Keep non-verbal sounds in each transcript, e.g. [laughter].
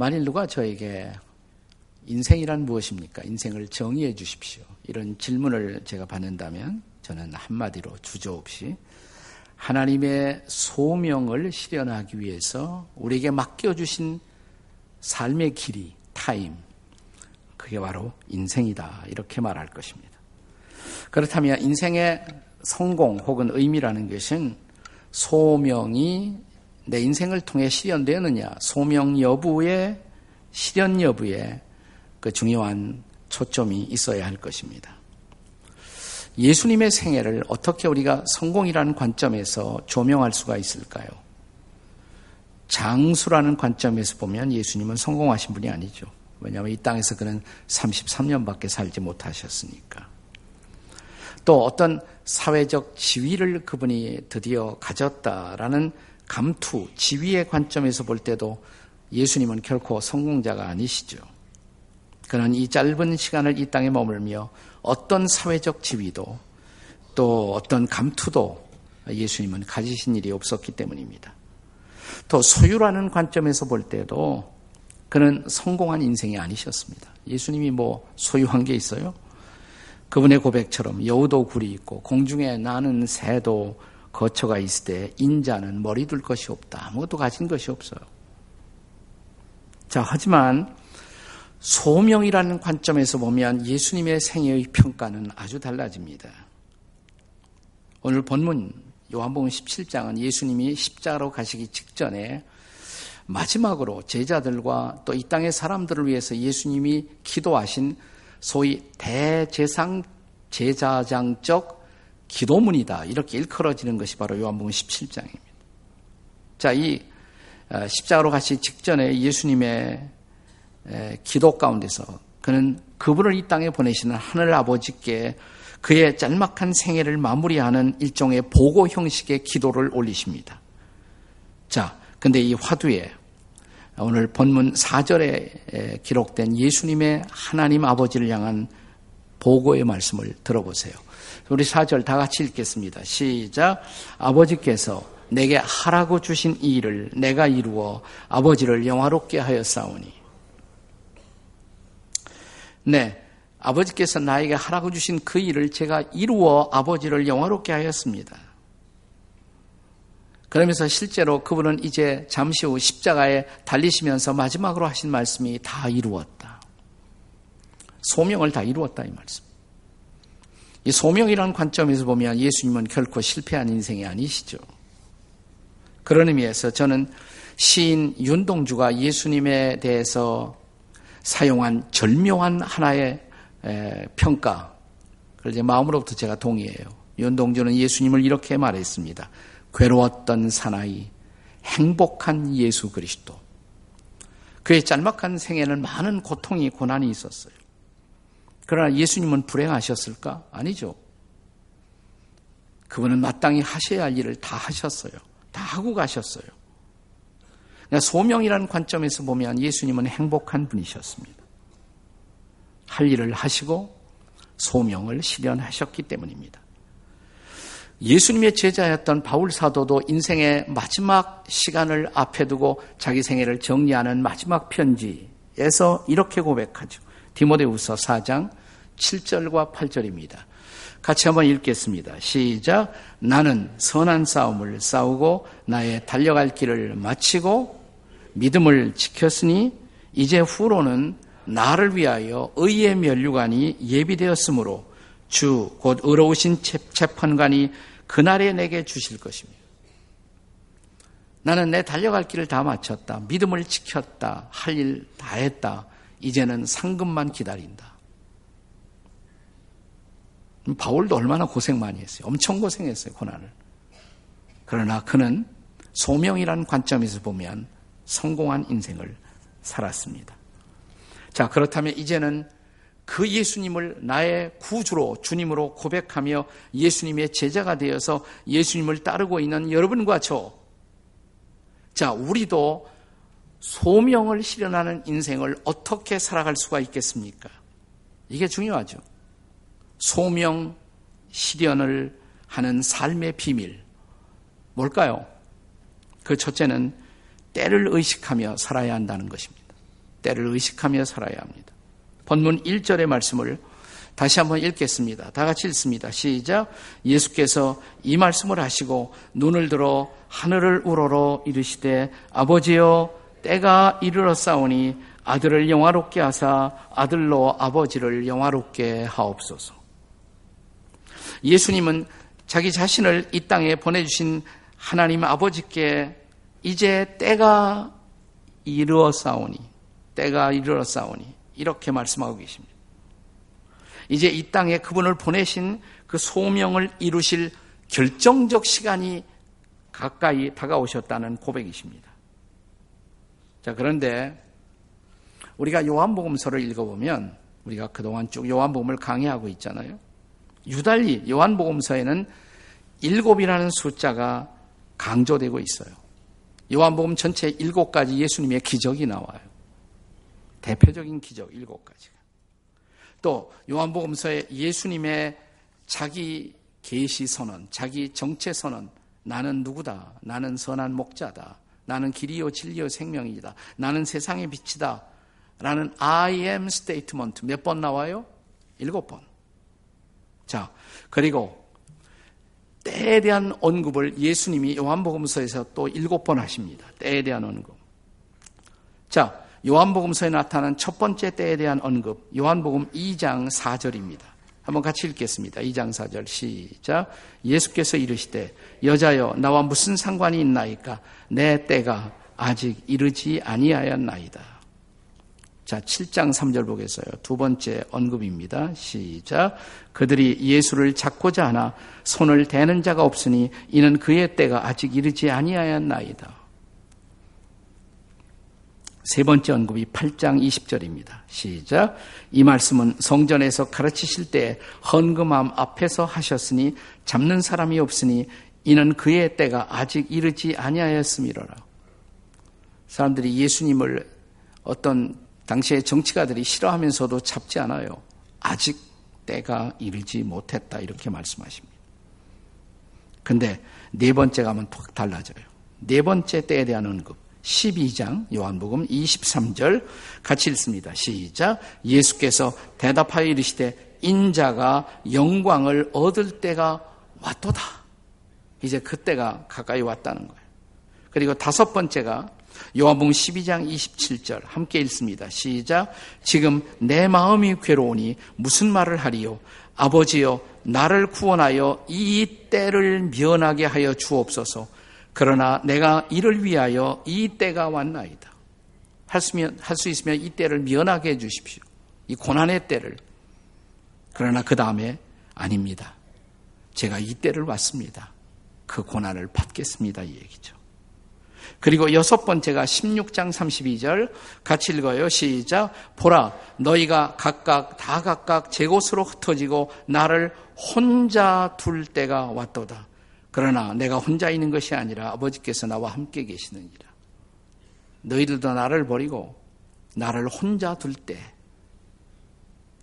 만일 누가 저에게 인생이란 무엇입니까? 인생을 정의해 주십시오. 이런 질문을 제가 받는다면 저는 한마디로 주저없이 하나님의 소명을 실현하기 위해서 우리에게 맡겨주신 삶의 길이, 타임, 그게 바로 인생이다. 이렇게 말할 것입니다. 그렇다면 인생의 성공 혹은 의미라는 것은 소명이 내 인생을 통해 실현되느냐, 소명 여부에, 실현 여부에 그 중요한 초점이 있어야 할 것입니다. 예수님의 생애를 어떻게 우리가 성공이라는 관점에서 조명할 수가 있을까요? 장수라는 관점에서 보면 예수님은 성공하신 분이 아니죠. 왜냐하면 이 땅에서 그는 33년밖에 살지 못하셨으니까. 또 어떤 사회적 지위를 그분이 드디어 가졌다라는 감투, 지위의 관점에서 볼 때도 예수님은 결코 성공자가 아니시죠. 그는 이 짧은 시간을 이 땅에 머물며 어떤 사회적 지위도 또 어떤 감투도 예수님은 가지신 일이 없었기 때문입니다. 또 소유라는 관점에서 볼 때도 그는 성공한 인생이 아니셨습니다. 예수님이 뭐 소유한 게 있어요? 그분의 고백처럼 여우도 굴이 있고 공중에 나는 새도 거처가 있을 때 인자는 머리 둘 것이 없다. 아무것도 가진 것이 없어요. 자, 하지만 소명이라는 관점에서 보면 예수님의 생애의 평가는 아주 달라집니다. 오늘 본문 요한복음 17장은 예수님이 십자가로 가시기 직전에 마지막으로 제자들과 또 이 땅의 사람들을 위해서 예수님이 기도하신 소위 대제상 제자장적 기도문이다. 이렇게 일컬어지는 것이 바로 요한복음 17장입니다. 자, 이 어, 십자가로 가시 직전에 예수님의 기도 가운데서 그는 그분을 이 땅에 보내시는 하늘 아버지께 그의 짤막한 생애를 마무리하는 일종의 보고 형식의 기도를 올리십니다. 자, 근데 이 화두에 오늘 본문 4절에 기록된 예수님의 하나님 아버지를 향한 보고의 말씀을 들어보세요. 우리 4절 다 같이 읽겠습니다. 시작. 아버지께서 내게 하라고 주신 이 일을 내가 이루어 아버지를 영화롭게 싸우니. 네. 아버지께서 나에게 하라고 주신 그 일을 제가 이루어 아버지를 영화롭게 하였습니다. 그러면서 실제로 그분은 이제 잠시 후 십자가에 달리시면서 마지막으로 하신 말씀이 다 이루었다. 소명을 다 이루었다 이 말씀. 이 소명이라는 관점에서 보면 예수님은 결코 실패한 인생이 아니시죠. 그런 의미에서 저는 시인 윤동주가 예수님에 대해서 사용한 절묘한 하나의 평가, 그걸 제 마음으로부터 제가 동의해요. 윤동주는 예수님을 이렇게 말했습니다. 괴로웠던 사나이, 행복한 예수 그리스도. 그의 짤막한 생에는 많은 고통이 고난이 있었어요. 그러나 예수님은 불행하셨을까? 아니죠. 그분은 마땅히 하셔야 할 일을 다 하셨어요. 다 하고 가셨어요. 그러니까 소명이라는 관점에서 보면 예수님은 행복한 분이셨습니다. 할 일을 하시고 소명을 실현하셨기 때문입니다. 예수님의 제자였던 바울 사도도 인생의 마지막 시간을 앞에 두고 자기 생애를 정리하는 마지막 편지에서 이렇게 고백하죠. 디모데우서 4장 7절과 8절입니다. 같이 한번 읽겠습니다. 시작. 나는 선한 싸움을 싸우고 나의 달려갈 길을 마치고 믿음을 지켰으니 이제 후로는 나를 위하여 의의 면류관이 예비되었으므로 주 곧 의로우신 재판관이 그날에 내게 주실 것입니다. 나는 내 달려갈 길을 다 마쳤다. 믿음을 지켰다. 할 일 다 했다. 이제는 상급만 기다린다. 바울도 얼마나 고생 많이 했어요. 엄청 고생했어요, 고난을. 그러나 그는 소명이라는 관점에서 보면 성공한 인생을 살았습니다. 자, 그렇다면 이제는 그 예수님을 나의 구주로 주님으로 고백하며 예수님의 제자가 되어서 예수님을 따르고 있는 여러분과 저, 자, 우리도 소명을 실현하는 인생을 어떻게 살아갈 수가 있겠습니까? 이게 중요하죠. 소명 실현을 하는 삶의 비밀. 뭘까요? 그 첫째는 때를 의식하며 살아야 한다는 것입니다. 때를 의식하며 살아야 합니다. 본문 1절의 말씀을 다시 한번 읽겠습니다. 다 같이 읽습니다. 시작. 예수께서 이 말씀을 하시고 눈을 들어 하늘을 우러러 이르시되 아버지여 때가 이르렀사오니 아들을 영화롭게 하사 아들로 아버지를 영화롭게 하옵소서. 예수님은 자기 자신을 이 땅에 보내주신 하나님 아버지께 이제 때가 이르렀사오니 때가 이르렀사오니 이렇게 말씀하고 계십니다. 이제 이 땅에 그분을 보내신 그 소명을 이루실 결정적 시간이 가까이 다가오셨다는 고백이십니다. 자, 그런데 우리가 요한복음서를 읽어보면 우리가 그동안 쭉 요한복음을 강의하고 있잖아요. 유달리 요한복음서에는 일곱이라는 숫자가 강조되고 있어요. 요한복음 전체 일곱 가지 예수님의 기적이 나와요. 대표적인 기적 일곱 가지가. 또 요한복음서에 예수님의 자기 계시 선언, 자기 정체 선언, 나는 누구다. 나는 선한 목자다. 나는 길이요 진리요 생명이다. 나는 세상의 빛이다. 라는 I am statement 몇 번 나와요? 일곱 번. 자, 그리고 때에 대한 언급을 예수님이 요한복음서에서 또 일곱 번 하십니다. 때에 대한 언급. 자, 요한복음서에 나타난 첫 번째 때에 대한 언급, 요한복음 2장 4절입니다. 한번 같이 읽겠습니다. 2장 4절 시작. 예수께서 이르시되 여자여 나와 무슨 상관이 있나이까 내 때가 아직 이르지 아니하였나이다. 자, 7장 3절 보겠어요. 두 번째 언급입니다. 시작. 그들이 예수를 잡고자 하나 손을 대는 자가 없으니 이는 그의 때가 아직 이르지 아니하였나이다. 세 번째 언급이 8장 20절입니다. 시작. 이 말씀은 성전에서 가르치실 때 헌금함 앞에서 하셨으니 잡는 사람이 없으니 이는 그의 때가 아직 이르지 아니하였음이로라. 사람들이 예수님을 어떤 당시의 정치가들이 싫어하면서도 잡지 않아요. 아직 때가 이르지 못했다 이렇게 말씀하십니다. 근데 네 번째 가면 톡 달라져요. 네 번째 때에 대한 언급. 12장 요한복음 23절 같이 읽습니다. 시작. 예수께서 대답하여 이르시되 인자가 영광을 얻을 때가 왔도다. 이제 그때가 가까이 왔다는 거예요. 그리고 다섯 번째가 요한복음 12장 27절 함께 읽습니다. 시작. 지금 내 마음이 괴로우니 무슨 말을 하리요? 아버지여 나를 구원하여 이 때를 면하게 하여 주옵소서. 그러나 내가 이를 위하여 이 때가 왔나이다. 할 수 있으면 이 때를 면하게 해 주십시오. 이 고난의 때를. 그러나 그 다음에 아닙니다. 제가 이 때를 왔습니다. 그 고난을 받겠습니다. 이 얘기죠. 그리고 여섯 번째가 16장 32절 같이 읽어요. 시작. 보라, 너희가 각각 다 각각 제 곳으로 흩어지고 나를 혼자 둘 때가 왔도다. 그러나 내가 혼자 있는 것이 아니라 아버지께서 나와 함께 계시느니라. 너희들도 나를 버리고 나를 혼자 둘 때,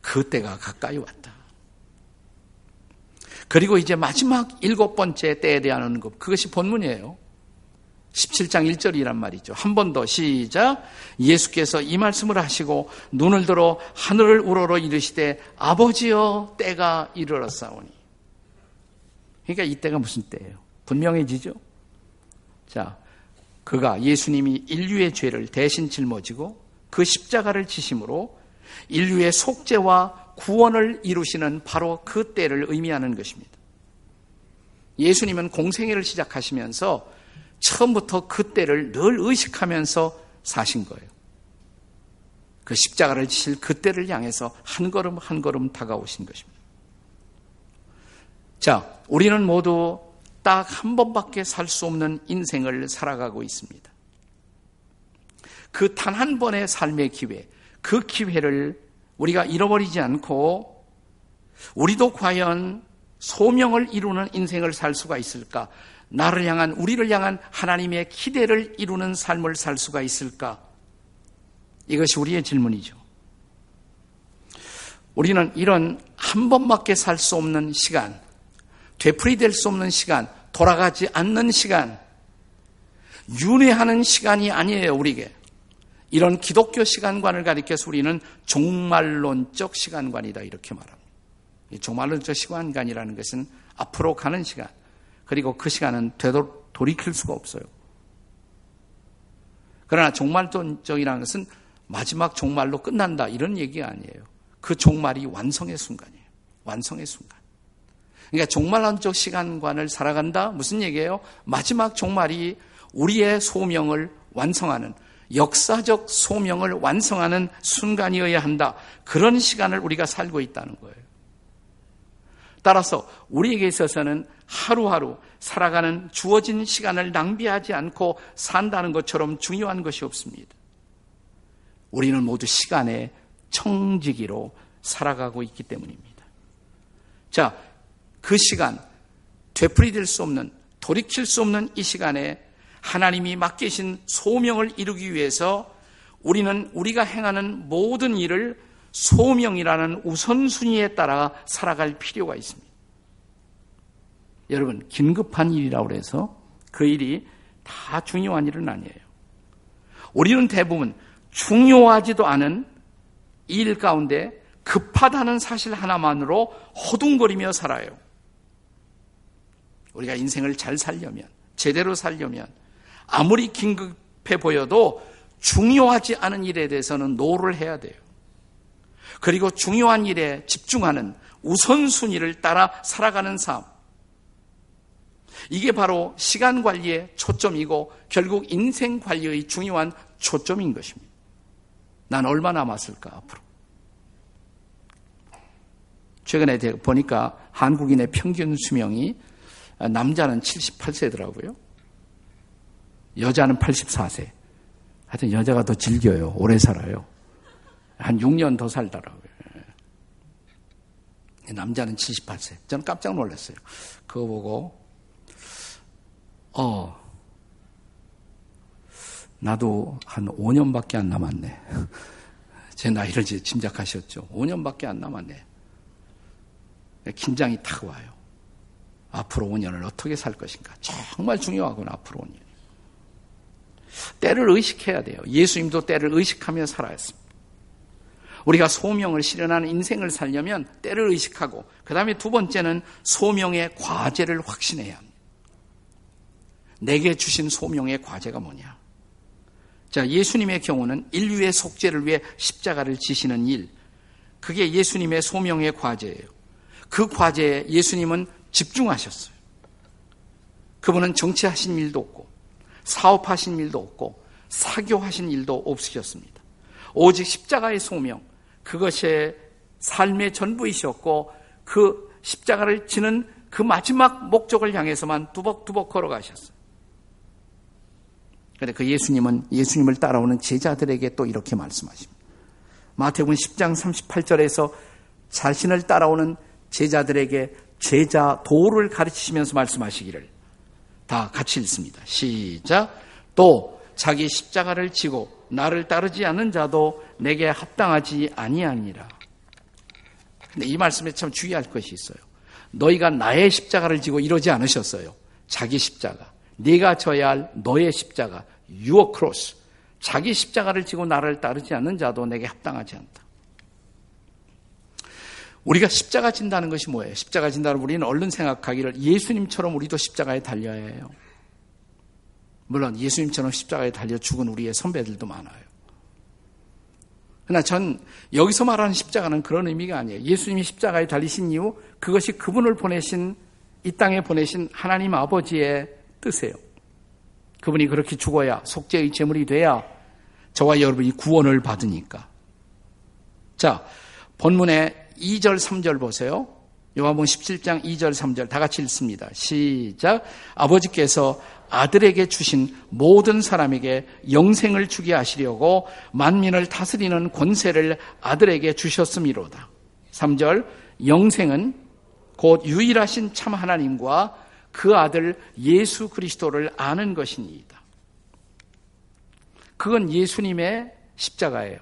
그 때가 가까이 왔다. 그리고 이제 마지막 일곱 번째 때에 대한 언급, 그것이 본문이에요. 17장 1절이란 말이죠. 한 번 더 시작. 예수께서 이 말씀을 하시고 눈을 들어 하늘을 우러러 이르시되 아버지여 때가 이르렀사오니. 그러니까 이 때가 무슨 때예요? 분명해지죠? 자, 그가 예수님이 인류의 죄를 대신 짊어지고 그 십자가를 지심으로 인류의 속죄와 구원을 이루시는 바로 그 때를 의미하는 것입니다. 예수님은 공생애를 시작하시면서 처음부터 그 때를 늘 의식하면서 사신 거예요. 그 십자가를 지실 그 때를 향해서 한 걸음 한 걸음 다가오신 것입니다. 자, 우리는 모두 딱 한 번밖에 살 수 없는 인생을 살아가고 있습니다. 그 단 한 번의 삶의 기회, 그 기회를 우리가 잃어버리지 않고 우리도 과연 소명을 이루는 인생을 살 수가 있을까? 나를 향한, 우리를 향한 하나님의 기대를 이루는 삶을 살 수가 있을까? 이것이 우리의 질문이죠. 우리는 이런 한 번밖에 살 수 없는 시간, 되풀이될 수 없는 시간, 돌아가지 않는 시간, 윤회하는 시간이 아니에요, 우리에게. 이런 기독교 시간관을 가리켜서 우리는 종말론적 시간관이다 이렇게 말합니다. 종말론적 시간관이라는 것은 앞으로 가는 시간 그리고 그 시간은 되도 돌이킬 수가 없어요. 그러나 종말론적이라는 것은 마지막 종말로 끝난다 이런 얘기가 아니에요. 그 종말이 완성의 순간이에요. 완성의 순간. 그러니까 종말론적 시간관을 살아간다 무슨 얘기예요? 마지막 종말이 우리의 소명을 완성하는 역사적 소명을 완성하는 순간이어야 한다. 그런 시간을 우리가 살고 있다는 거예요. 따라서 우리에게 있어서는 하루하루 살아가는 주어진 시간을 낭비하지 않고 산다는 것처럼 중요한 것이 없습니다. 우리는 모두 시간의 청지기로 살아가고 있기 때문입니다. 자, 그 시간, 되풀이될 수 없는, 돌이킬 수 없는 이 시간에 하나님이 맡기신 소명을 이루기 위해서 우리는 우리가 행하는 모든 일을 소명이라는 우선순위에 따라 살아갈 필요가 있습니다. 여러분, 긴급한 일이라고 해서 그 일이 다 중요한 일은 아니에요. 우리는 대부분 중요하지도 않은 일 가운데 급하다는 사실 하나만으로 허둥거리며 살아요. 우리가 인생을 잘 살려면, 제대로 살려면, 아무리 긴급해 보여도 중요하지 않은 일에 대해서는 no를 해야 돼요. 그리고 중요한 일에 집중하는 우선순위를 따라 살아가는 삶. 이게 바로 시간 관리의 초점이고 결국 인생 관리의 중요한 초점인 것입니다. 난 얼마 남았을까, 앞으로? 최근에 보니까 한국인의 평균 수명이 남자는 78세더라고요. 여자는 84세. 하여튼 여자가 더 즐겨요. 오래 살아요. 한 6년 더 살더라고요. 남자는 78세. 저는 깜짝 놀랐어요. 그거 보고, 어, 나도 한 5년밖에 안 남았네. [laughs] 제 나이를 이제 짐작하셨죠. 5년밖에 안 남았네. 긴장이 탁 와요. 앞으로 5년을 어떻게 살 것인가. 정말 중요하구나, 앞으로 5년. 때를 의식해야 돼요. 예수님도 때를 의식하며 살아왔습니다. 우리가 소명을 실현하는 인생을 살려면 때를 의식하고, 그 다음에 두 번째는 소명의 과제를 확신해야 합니다. 내게 주신 소명의 과제가 뭐냐? 자, 예수님의 경우는 인류의 속죄를 위해 십자가를 지시는 일. 그게 예수님의 소명의 과제예요. 그 과제에 예수님은 집중하셨어요. 그분은 정치하신 일도 없고, 사업하신 일도 없고, 사교하신 일도 없으셨습니다. 오직 십자가의 소명, 그것이 삶의 전부이셨고, 그 십자가를 지는 그 마지막 목적을 향해서만 두벅두벅 걸어가셨어요. 그런데 그 예수님은 예수님을 따라오는 제자들에게 또 이렇게 말씀하십니다. 마태복음 10장 38절에서 자신을 따라오는 제자들에게 제자 도를 가르치시면서 말씀하시기를 다 같이 읽습니다. 시작. 또 자기 십자가를 지고 나를 따르지 않는 자도 내게 합당하지 아니하니라. 근데 이 말씀에 참 주의할 것이 있어요. 너희가 나의 십자가를 지고 이러지 않으셨어요. 자기 십자가. 네가 져야 할 너의 십자가, your cross. 자기 십자가를 지고 나를 따르지 않는 자도 내게 합당하지 않다. 우리가 십자가 진다는 것이 뭐예요? 십자가 진다는 우리는 얼른 생각하기를 예수님처럼 우리도 십자가에 달려야 해요. 물론 예수님처럼 십자가에 달려 죽은 우리의 선배들도 많아요. 그러나 전 여기서 말하는 십자가는 그런 의미가 아니에요. 예수님이 십자가에 달리신 이유 그것이 그분을 보내신 이 땅에 보내신 하나님 아버지의 뜻이에요. 그분이 그렇게 죽어야 속죄의 제물이 돼야 저와 여러분이 구원을 받으니까. 자, 본문의 2절, 3절 보세요. 요한복음 17장 2절, 3절 다 같이 읽습니다. 시작. 아버지께서 아들에게 주신 모든 사람에게 영생을 주게 하시려고 만민을 다스리는 권세를 아들에게 주셨음이로다. 3절. 영생은 곧 유일하신 참 하나님과 그 아들 예수 그리스도를 아는 것입니다. 그건 예수님의 십자가예요.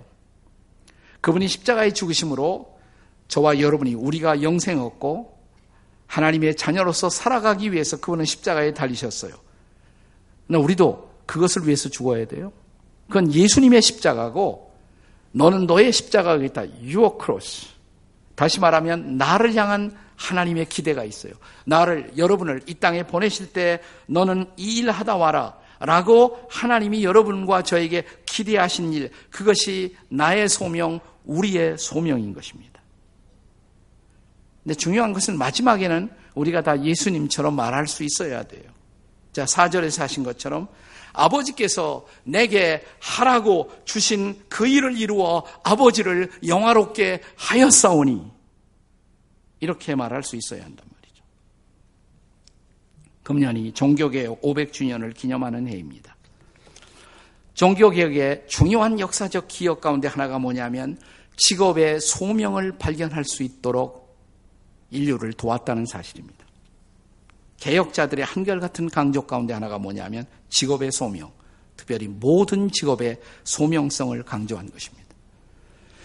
그분이 십자가에 죽으심으로 저와 여러분이 우리가 영생 얻고 하나님의 자녀로서 살아가기 위해서 그분은 십자가에 달리셨어요. 그러나 우리도 그것을 위해서 죽어야 돼요. 그건 예수님의 십자가고 너는 너의 십자가가 있다. Your cross. 다시 말하면 나를 향한 하나님의 기대가 있어요. 나를 여러분을 이 땅에 보내실 때 너는 이 일 하다 와라. 라고 하나님이 여러분과 저에게 기대하신 일, 그것이 나의 소명, 우리의 소명인 것입니다. 근데 중요한 것은 마지막에는 우리가 다 예수님처럼 말할 수 있어야 돼요. 자, 4절에서 하신 것처럼 아버지께서 내게 하라고 주신 그 일을 이루어 아버지를 영화롭게 하였사오니 이렇게 말할 수 있어야 한단 말이죠. 금년이 종교개혁 500주년을 기념하는 해입니다. 종교개혁의 중요한 역사적 기억 가운데 하나가 뭐냐면 직업의 소명을 발견할 수 있도록 인류를 도왔다는 사실입니다. 개혁자들의 한결같은 강조 가운데 하나가 뭐냐면 직업의 소명, 특별히 모든 직업의 소명성을 강조한 것입니다.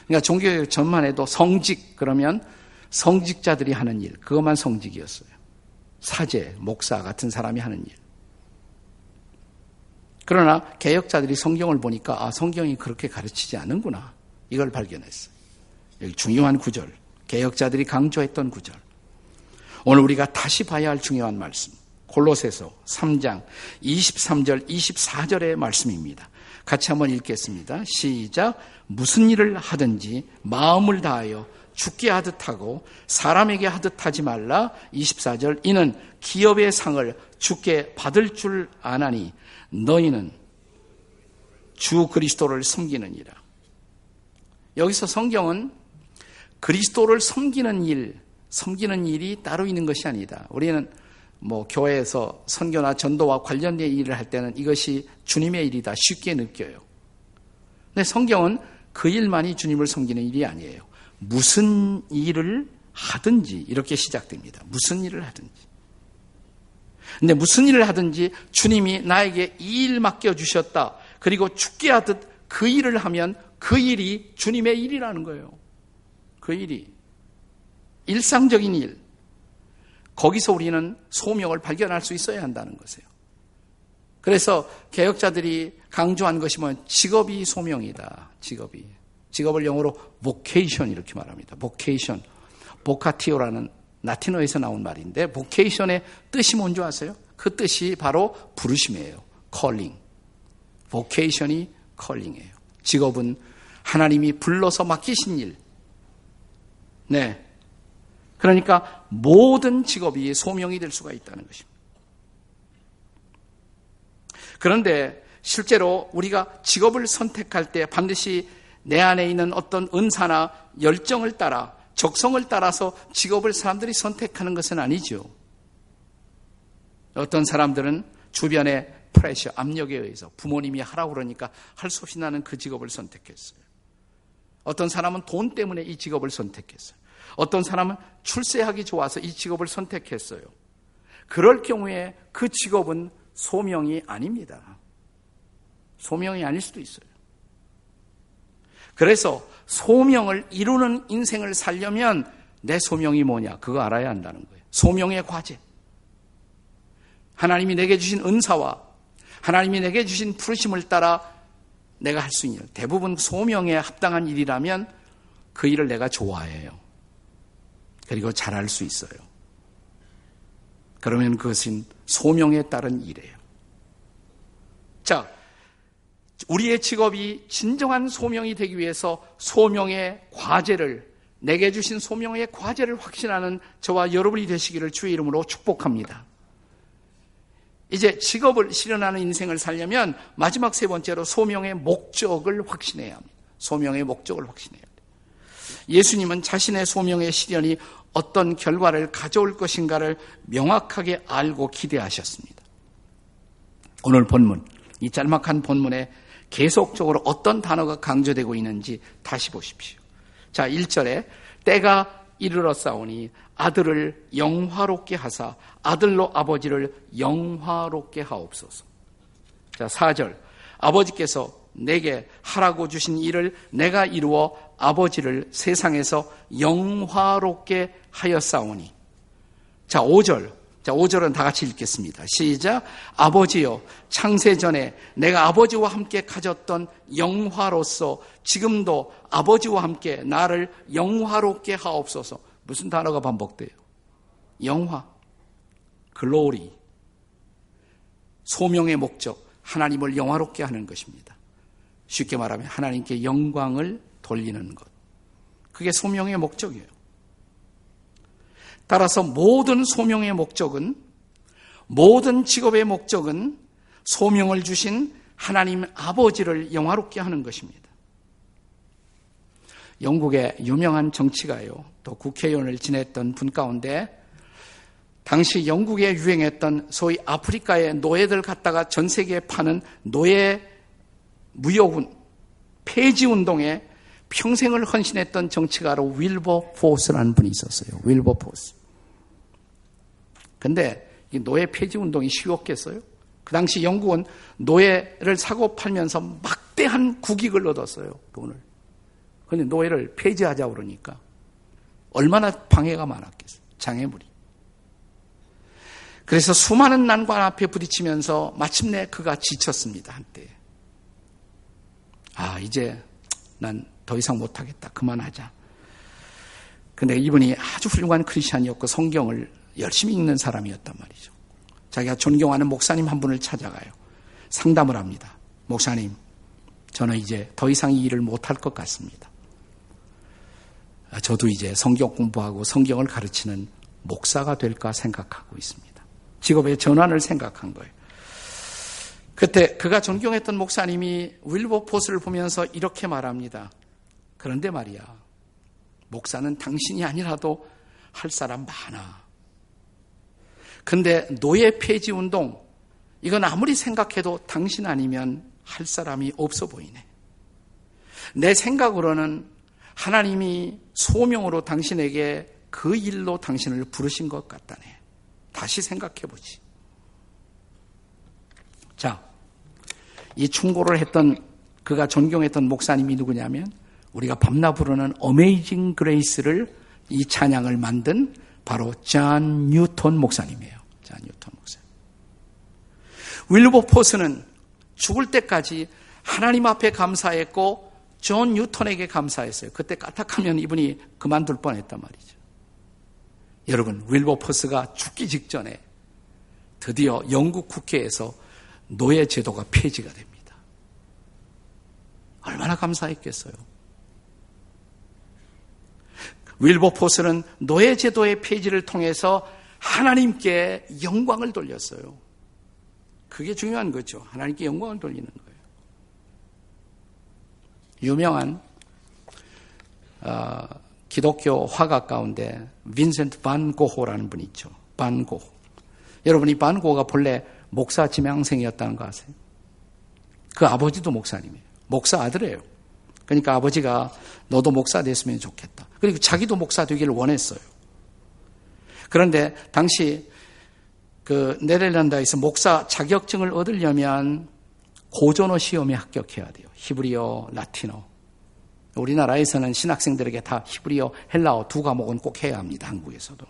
그러니까 종교개혁 전만 해도 성직 그러면 성직자들이 하는 일, 그것만 성직이었어요. 사제, 목사 같은 사람이 하는 일. 그러나 개혁자들이 성경을 보니까 아, 성경이 그렇게 가르치지 않는구나. 이걸 발견했어요. 여기 중요한 구절. 개혁자들이 강조했던 구절. 오늘 우리가 다시 봐야 할 중요한 말씀. 골로새서 3장 23절 24절의 말씀입니다. 같이 한번 읽겠습니다. 시작. 무슨 일을 하든지 마음을 다하여 죽게 하듯 하고 사람에게 하듯 하지 말라. 24절 이는 기업의 상을 죽게 받을 줄 아나니 너희는 주 그리스도를 섬기느니라. 여기서 성경은 그리스도를 섬기는 일, 섬기는 일이 따로 있는 것이 아니다. 우리는 뭐 교회에서 선교나 전도와 관련된 일을 할 때는 이것이 주님의 일이다 쉽게 느껴요. 근데 성경은 그 일만이 주님을 섬기는 일이 아니에요. 무슨 일을 하든지 이렇게 시작됩니다. 무슨 일을 하든지. 근데 무슨 일을 하든지 주님이 나에게 이 일 맡겨 주셨다. 그리고 죽게 하듯 그 일을 하면 그 일이 주님의 일이라는 거예요. 그 일이 일상적인 일. 거기서 우리는 소명을 발견할 수 있어야 한다는 것이에요. 그래서 개혁자들이 강조한 것이 뭐 직업이 소명이다. 직업이. 직업을 영어로 vocation 이렇게 말합니다. vocation. 보카티오라는 라틴어에서 나온 말인데 vocation의 뜻이 뭔지 아세요? 그 뜻이 바로 부르심이에요. calling. vocation이 calling이에요. 직업은 하나님이 불러서 맡기신 일. 네. 그러니까 모든 직업이 소명이 될 수가 있다는 것입니다. 그런데 실제로 우리가 직업을 선택할 때 반드시 내 안에 있는 어떤 은사나 열정을 따라 적성을 따라서 직업을 사람들이 선택하는 것은 아니죠. 어떤 사람들은 주변의 프레셔, 압력에 의해서 부모님이 하라고 그러니까 할 수 없이 나는 그 직업을 선택했어요. 어떤 사람은 돈 때문에 이 직업을 선택했어요. 어떤 사람은 출세하기 좋아서 이 직업을 선택했어요. 그럴 경우에 그 직업은 소명이 아닙니다. 소명이 아닐 수도 있어요. 그래서 소명을 이루는 인생을 살려면 내 소명이 뭐냐? 그거 알아야 한다는 거예요. 소명의 과제. 하나님이 내게 주신 은사와 하나님이 내게 주신 부르심을 따라 내가 할 수 있는 대부분 소명에 합당한 일이라면 그 일을 내가 좋아해요. 그리고 잘할 수 있어요. 그러면 그것은 소명에 따른 일이에요. 자, 우리의 직업이 진정한 소명이 되기 위해서 소명의 과제를 내게 주신 소명의 과제를 확신하는 저와 여러분이 되시기를 주의 이름으로 축복합니다. 이제 직업을 실현하는 인생을 살려면 마지막 세 번째로 소명의 목적을 확신해야 합니다. 소명의 목적을 확신해야 돼요. 예수님은 자신의 소명의 실현이 어떤 결과를 가져올 것인가를 명확하게 알고 기대하셨습니다. 오늘 본문, 이 짤막한 본문에 계속적으로 어떤 단어가 강조되고 있는지 다시 보십시오. 자, 1절에 때가 이르러 싸우니 아들을 영화롭게 하사 아들로 아버지를 영화롭게 하옵소서. 자, 4절. 아버지께서 내게 하라고 주신 일을 내가 이루어 아버지를 세상에서 영화롭게 하였사오니. 자, 5절. 자, 자, 5절은 다 같이 읽겠습니다. 시작. 아버지요, 창세 전에 내가 아버지와 함께 가졌던 영화로서 지금도 아버지와 함께 나를 영화롭게 하옵소서. 무슨 단어가 반복돼요? 영화, 글로리, 소명의 목적, 하나님을 영화롭게 하는 것입니다. 쉽게 말하면 하나님께 영광을 돌리는 것. 그게 소명의 목적이에요. 따라서 모든 소명의 목적은 모든 직업의 목적은 소명을 주신 하나님 아버지를 영화롭게 하는 것입니다. 영국의 유명한 정치가요, 또 국회의원을 지냈던 분 가운데 당시 영국에 유행했던 소위 아프리카의 노예들 갖다가 전 세계에 파는 노예 무역운, 폐지 운동에 평생을 헌신했던 정치가로 윌버포스라는 분이 있었어요. 윌버포스. 근데 이 노예 폐지 운동이 쉬웠겠어요? 그 당시 영국은 노예를 사고 팔면서 막대한 국익을 얻었어요. 돈을. 근데 노예를 폐지하자 그러니까 얼마나 방해가 많았겠어요. 장애물이. 그래서 수많은 난관 앞에 부딪히면서 마침내 그가 지쳤습니다. 한때. 아, 이제 난 더 이상 못하겠다. 그만하자. 근데 이분이 아주 훌륭한 크리스천이었고 성경을 열심히 읽는 사람이었단 말이죠. 자기가 존경하는 목사님 한 분을 찾아가요. 상담을 합니다. 목사님, 저는 이제 더 이상 이 일을 못할 것 같습니다. 아, 저도 이제 성경 공부하고 성경을 가르치는 목사가 될까 생각하고 있습니다. 직업의 전환을 생각한 거예요. 그때 그가 존경했던 목사님이 윌버포스를 보면서 이렇게 말합니다. 그런데 말이야, 목사는 당신이 아니라도 할 사람 많아. 근데 노예 폐지 운동, 이건 아무리 생각해도 당신 아니면 할 사람이 없어 보이네. 내 생각으로는 하나님이 소명으로 당신에게 그 일로 당신을 부르신 것 같다네. 다시 생각해 보지. 자, 이 충고를 했던 그가 존경했던 목사님이 누구냐면 우리가 밤낮 부르는 Amazing Grace를 이 찬양을 만든 바로 잔 뉴턴 목사님이에요. 잔 뉴턴 목사님. 윌버포스는 죽을 때까지 하나님 앞에 감사했고 존 뉴턴에게 감사했어요. 그때 까딱하면 이분이 그만둘 뻔했단 말이죠. 여러분, 윌버포스가 죽기 직전에 드디어 영국 국회에서 노예 제도가 폐지가 됩니다. 얼마나 감사했겠어요. 윌버포스는 노예 제도의 폐지를 통해서 하나님께 영광을 돌렸어요. 그게 중요한 거죠. 하나님께 영광을 돌리는 거예요. 유명한 어, 기독교 화가 가운데 빈센트 반 고호라는 분이 있죠. 반 고호. 여러분이 반 고호가 본래 목사 지명생이었다는 거 아세요? 그 아버지도 목사님이에요. 목사 아들이에요. 그러니까 아버지가 너도 목사 됐으면 좋겠다. 그리고 자기도 목사 되기를 원했어요. 그런데 당시 그 네덜란드에서 목사 자격증을 얻으려면 고전어 시험에 합격해야 돼요. 히브리어, 라틴어. 우리나라에서는 신학생들에게 다 히브리어, 헬라어 두 과목은 꼭 해야 합니다. 한국에서도.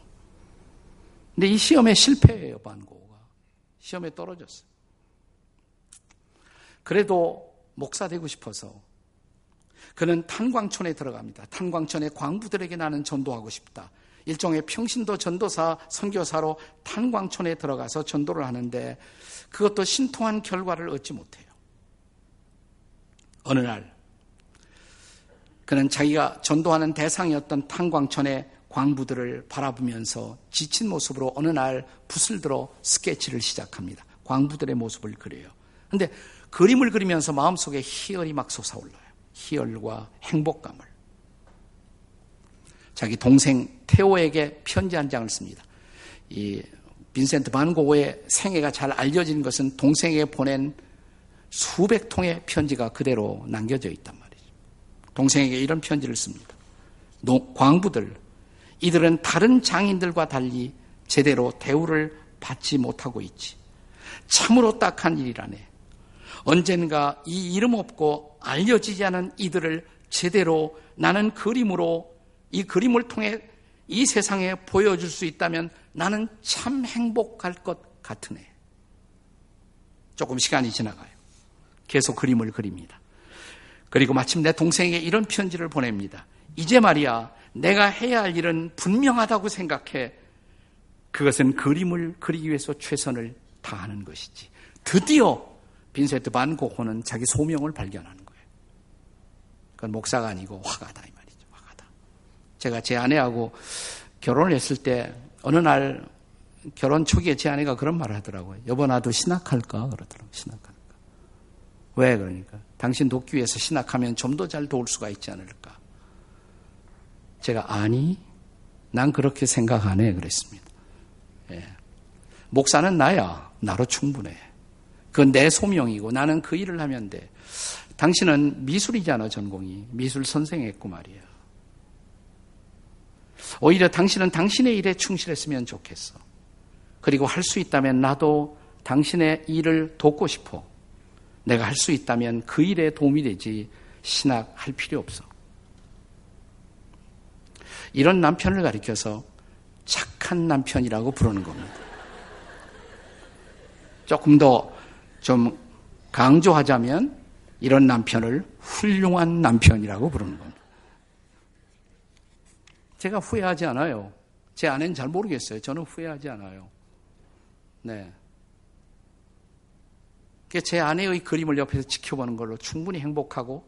근데 이 시험에 실패해요, 반고가. 시험에 떨어졌어요. 그래도 목사 되고 싶어서 그는 탄광촌에 들어갑니다. 탄광촌의 광부들에게 나는 전도하고 싶다. 일종의 평신도 전도사, 선교사로 탄광촌에 들어가서 전도를 하는데 그것도 신통한 결과를 얻지 못해요. 어느 날 그는 자기가 전도하는 대상이었던 탄광천의 광부들을 바라보면서 지친 모습으로 어느 날 붓을 들어 스케치를 시작합니다. 광부들의 모습을 그려요. 근데 그림을 그리면서 마음속에 희열이 막 솟아올라요. 희열과 행복감을. 자기 동생 테오에게 편지 한 장을 씁니다. 이 빈센트 반 고흐의 생애가 잘 알려진 것은 동생에게 보낸 수백 통의 편지가 그대로 남겨져 있단 말이에요. 동생에게 이런 편지를 씁니다. 광부들, 이들은 다른 장인들과 달리 제대로 대우를 받지 못하고 있지. 참으로 딱한 일이라네. 언젠가 이 이름 없고 알려지지 않은 이들을 제대로 나는 그림으로 이 그림을 통해 이 세상에 보여줄 수 있다면 나는 참 행복할 것 같으네. 조금 시간이 지나가요. 계속 그림을 그립니다. 그리고 마침 내 동생에게 이런 편지를 보냅니다. 이제 말이야, 내가 해야 할 일은 분명하다고 생각해. 그것은 그림을 그리기 위해서 최선을 다하는 것이지. 드디어 빈세트 반 고호는 자기 소명을 발견하는 거예요. 그건 목사가 아니고. 화가다. 제가 제 아내하고 결혼을 했을 때 어느 날 결혼 초기에 제 아내가 그런 말을 하더라고요. 여보 나도 신학할까 그러더라고요. 신학할까. 왜 그러니까 당신 돕기 위해서 신학하면 좀 더 잘 도울 수가 있지 않을까. 제가 아니 난 그렇게 생각 안 해 그랬습니다. 예. 목사는 나야 나로 충분해. 그건 내 소명이고 나는 그 일을 하면 돼. 당신은 미술이잖아 전공이 미술 선생했고 말이야. 오히려 당신은 당신의 일에 충실했으면 좋겠어. 그리고 할 수 있다면 나도 당신의 일을 돕고 싶어. 내가 할 수 있다면 그 일에 도움이 되지 신학할 필요 없어. 이런 남편을 가리켜서 착한 남편이라고 부르는 겁니다. 조금 더 좀 강조하자면 이런 남편을 훌륭한 남편이라고 부르는 겁니다. 제가 후회하지 않아요. 제 아내는 잘 모르겠어요. 저는 후회하지 않아요. 네. 제 아내의 그림을 옆에서 지켜보는 걸로 충분히 행복하고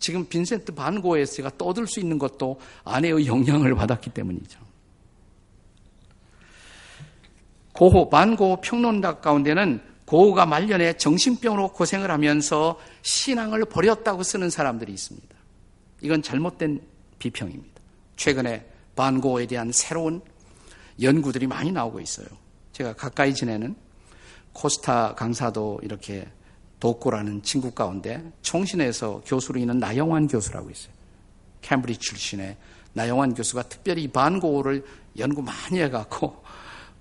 지금 빈센트 반고에서 제가 떠들 수 있는 것도 아내의 영향을 받았기 때문이죠. 고호, 반고 평론가 가운데는 고호가 말년에 정신병으로 고생을 하면서 신앙을 버렸다고 쓰는 사람들이 있습니다. 이건 잘못된 비평입니다. 최근에 반고에 대한 새로운 연구들이 많이 나오고 있어요. 제가 가까이 지내는 코스타 강사도 이렇게 독고라는 친구 가운데 총신에서 교수로 있는 나영환 교수라고 있어요. 캠브리지 출신의 나영환 교수가 특별히 반고를 연구 많이 해갖고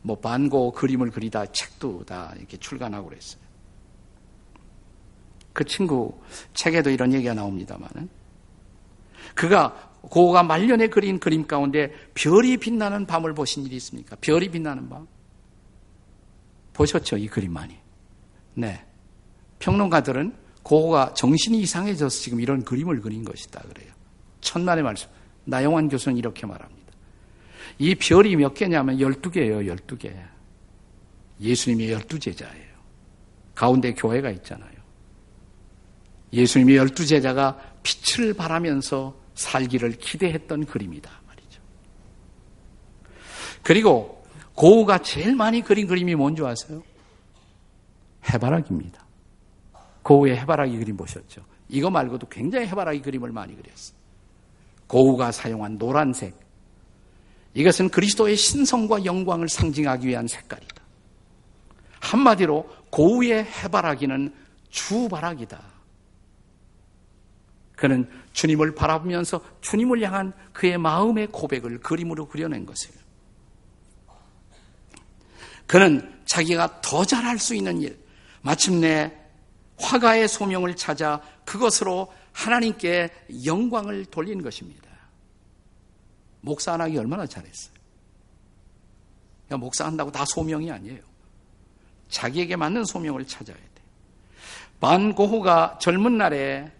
뭐 반고 그림을 그리다 책도 다 이렇게 출간하고 그랬어요. 그 친구 책에도 이런 얘기가 나옵니다만은 그가 고가 말년에 그린 그림 가운데 별이 빛나는 밤을 보신 일이 있습니까? 별이 빛나는 밤. 보셨죠? 이 그림 많이. 네. 평론가들은 고가 정신이 이상해져서 지금 이런 그림을 그린 것이다. 그래요. 천만의 말씀. 나영환 교수는 이렇게 말합니다. 이 별이 몇 개냐면 12개예요, 12개. 예수님이 12제자예요. 가운데 교회가 있잖아요. 예수님이 12제자가 빛을 발하면서 살기를 기대했던 그림이다 말이죠. 그리고 고우가 제일 많이 그린 그림이 뭔지 아세요? 해바라기입니다. 고우의 해바라기 그림 보셨죠? 이거 말고도 굉장히 해바라기 그림을 많이 그렸어요. 고우가 사용한 노란색. 이것은 그리스도의 신성과 영광을 상징하기 위한 색깔이다. 한마디로 고우의 해바라기는 주바라기다. 그는 주님을 바라보면서 주님을 향한 그의 마음의 고백을 그림으로 그려낸 것이에요. 그는 자기가 더 잘할 수 있는 일, 마침내 화가의 소명을 찾아 그것으로 하나님께 영광을 돌린 것입니다. 목사 안 하기 얼마나 잘했어요. 목사 한다고 다 소명이 아니에요. 자기에게 맞는 소명을 찾아야 돼. 반 고호가 젊은 날에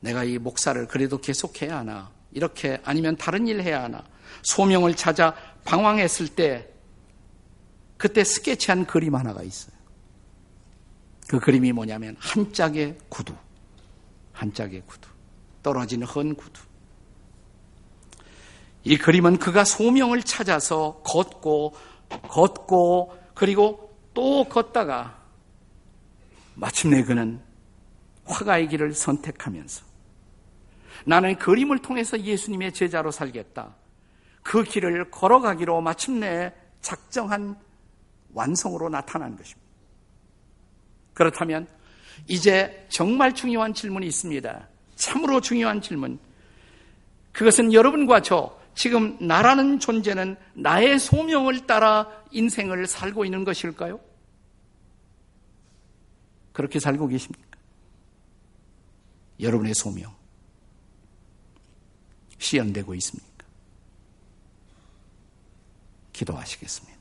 내가 이 목사를 그래도 계속해야 하나? 이렇게 아니면 다른 일 해야 하나? 소명을 찾아 방황했을 때 그때 스케치한 그림 하나가 있어요. 그 그림이 뭐냐면 한 짝의 구두. 한 짝의 구두. 떨어진 헌 구두. 이 그림은 그가 소명을 찾아서 걷고 걷고 그리고 또 걷다가 마침내 그는 화가의 길을 선택하면서 나는 그림을 통해서 예수님의 제자로 살겠다. 그 길을 걸어가기로 마침내 작정한 완성으로 나타난 것입니다. 그렇다면 이제 정말 중요한 질문이 있습니다. 참으로 중요한 질문. 그것은 여러분과 저 지금 나라는 존재는 나의 소명을 따라 인생을 살고 있는 것일까요? 그렇게 살고 계십니까? 여러분의 소명. 시연되고 있습니까? 기도하시겠습니다.